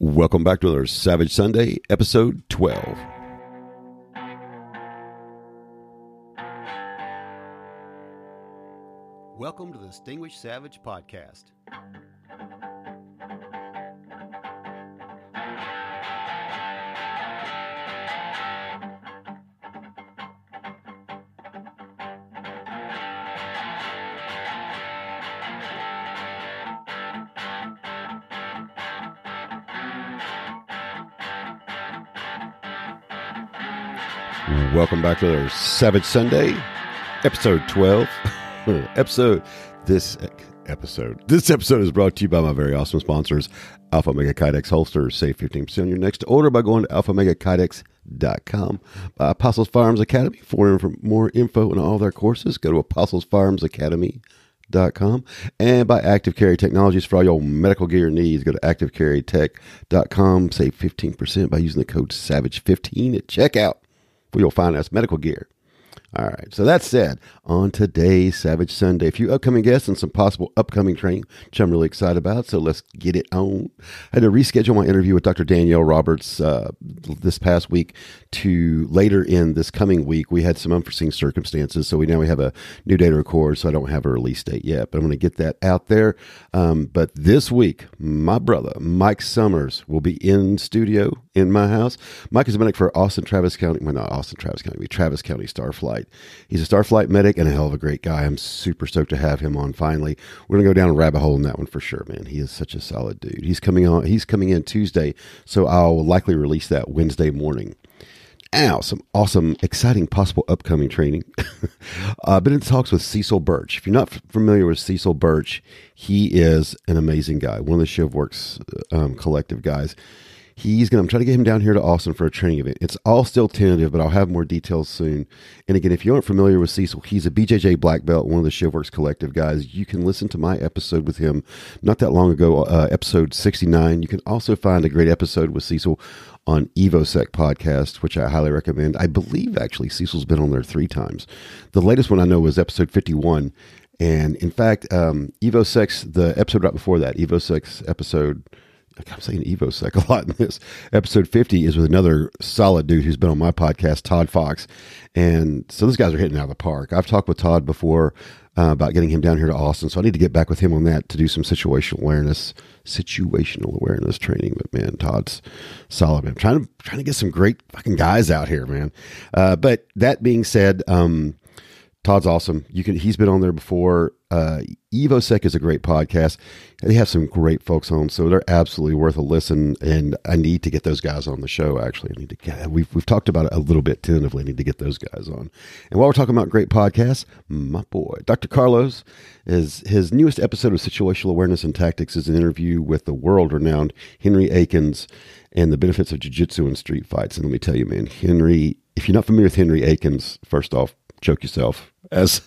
Welcome back to another Savage Sunday, episode 12. Welcome to the Distinguished Savage Podcast. Welcome back to our Savage Sunday, episode 12. episode, this episode, this episode is brought to you by my very awesome sponsors, Alpha Mega Kydex Holsters. Save 15% on your next order by going to alphamegakydex.com. By Apostles Firearms Academy. For more info on all their courses, go to Apostles Farms Academy. Dot com and by Active Carry Technologies for all your medical gear needs. Go to activecarrytech.com. Save 15% by using the code SAVAGE15 at checkout for your finance medical gear. All right. So that said, on today's Savage Sunday, a few upcoming guests and some possible upcoming training, which I'm really excited about. So let's get it on. I had to reschedule my interview with Dr. Danielle Roberts uh, this past week to later in this coming week. We had some unforeseen circumstances, so we now we have a new day to record. So I don't have a release date yet, but I'm going to get that out there. Um, but this week, my brother Mike Summers will be in studio in my house. Mike is a medic for Austin Travis County. Well, not Austin Travis County, Travis County Starflight. He's a Starflight medic and a hell of a great guy. I'm super stoked to have him on finally. We're gonna go down a rabbit hole in that one for sure, man. He is such a solid dude. He's coming on he's coming in Tuesday, so I'll likely release that Wednesday morning. Now, some awesome, exciting, possible upcoming training. uh, been in talks with Cecil Burch. If you're not f- familiar with Cecil Burch, he is an amazing guy, one of the ShivWorks um, collective guys. He's going to, I'm trying to get him down here to Austin for a training event. It's all still tentative, but I'll have more details soon. And again, if you aren't familiar with Cecil, he's a BJJ black belt, one of the ShivWorks collective guys. You can listen to my episode with him not that long ago, uh, episode 69. You can also find a great episode with Cecil on EvoSec podcast, which I highly recommend. I believe actually Cecil's been on there three times. The latest one I know was episode 51. And in fact, um, EvoSec's, the episode right before that, EvoSec's episode I'm saying EvoSec a lot in this. Episode 50 is with another solid dude who's been on my podcast, Todd Fox. And so those guys are hitting out of the park. I've talked with Todd before uh, about getting him down here to Austin. So I need to get back with him on that to do some situational awareness, situational awareness training. But man, Todd's solid. I'm trying to, trying to get some great fucking guys out here, man. Uh, but that being said, um, Todd's awesome. You can he's been on there before. Uh, EvoSec is a great podcast. They have some great folks on, so they're absolutely worth a listen. And I need to get those guys on the show. Actually, I need to get. We've we've talked about it a little bit tentatively. I need to get those guys on. And while we're talking about great podcasts, my boy Dr. Carlos is his newest episode of Situational Awareness and Tactics is an interview with the world-renowned Henry Akins and the benefits of jiu-jitsu and street fights. And let me tell you, man, Henry. If you're not familiar with Henry Akins, first off, choke yourself as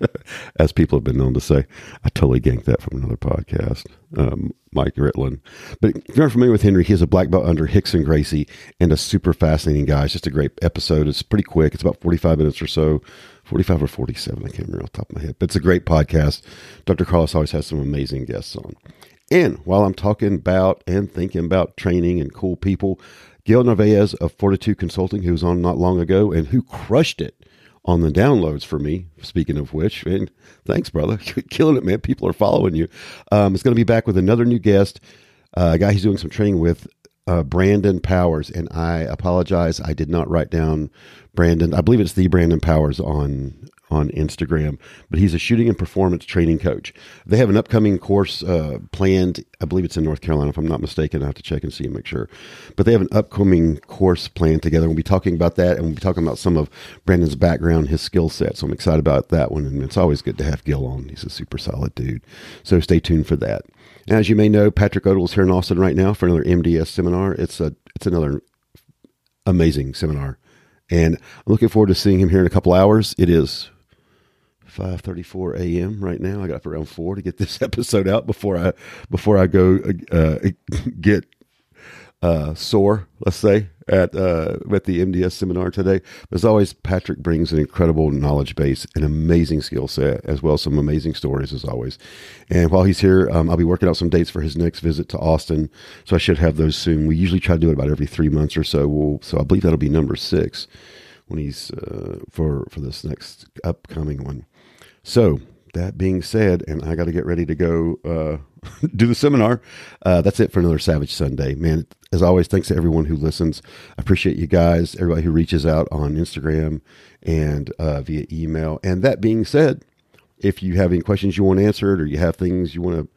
as people have been known to say. I totally ganked that from another podcast, um, Mike Ritland. But if you're familiar with Henry, he a black belt under Rickson Gracie and a super fascinating guy. It's just a great episode. It's pretty quick. It's about 45 minutes or so. 45 or 47, I can't remember off the top of my head. But it's a great podcast. Dr. Carlos always has some amazing guests on. And while I'm talking about and thinking about training and cool people, Gail Narvaez of Fortitude Consulting, who was on not long ago and who crushed it on the downloads for me. Speaking of which, and thanks, brother, killing it, man. People are following you. Um, it's going to be back with another new guest, uh, a guy he's doing some training with, uh, Brandon Powers. And I apologize, I did not write down Brandon. I believe it's the Brandon Powers on on Instagram, but he's a shooting and performance training coach. They have an upcoming course uh, planned. I believe it's in North Carolina, if I'm not mistaken. I have to check and see and make sure. But they have an upcoming course planned together. We'll be talking about that, and we'll be talking about some of Brandon's background, his skill set. So I'm excited about that one, and it's always good to have Gil on. He's a super solid dude. So stay tuned for that. As you may know, Patrick Odell is here in Austin right now for another MDS seminar. It's a it's another amazing seminar, and I'm looking forward to seeing him here in a couple hours. It is 5:34 a.m. right now. I got up around four to get this episode out before I before I go uh, get uh, sore. Let's say at uh, at the MDS seminar today. As always, Patrick brings an incredible knowledge base, an amazing skill set, as well as some amazing stories as always. And while he's here, um, I'll be working out some dates for his next visit to Austin, so I should have those soon. We usually try to do it about every three months or so. We'll, so I believe that'll be number six when he's uh, for for this next upcoming one. So that being said, and I got to get ready to go uh, do the seminar. Uh, that's it for another Savage Sunday, man. As always, thanks to everyone who listens. I appreciate you guys, everybody who reaches out on Instagram and uh, via email. And that being said, if you have any questions you want answered, or you have things you want to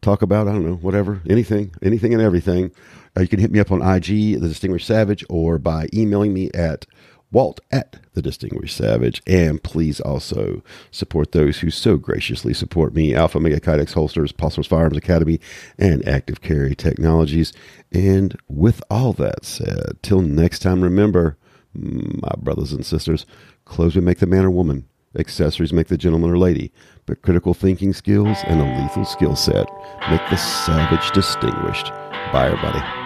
talk about, I don't know, whatever, anything, anything and everything, uh, you can hit me up on IG, The Distinguished Savage, or by emailing me at Walt at the Distinguished Savage. And please also support those who so graciously support me Alpha Mega Kydex Holsters, Pulsars Firearms Academy, and Active Carry Technologies. And with all that said, till next time, remember, my brothers and sisters, clothes will make the man or woman, accessories make the gentleman or lady, but critical thinking skills and a lethal skill set make the savage distinguished. Bye, everybody.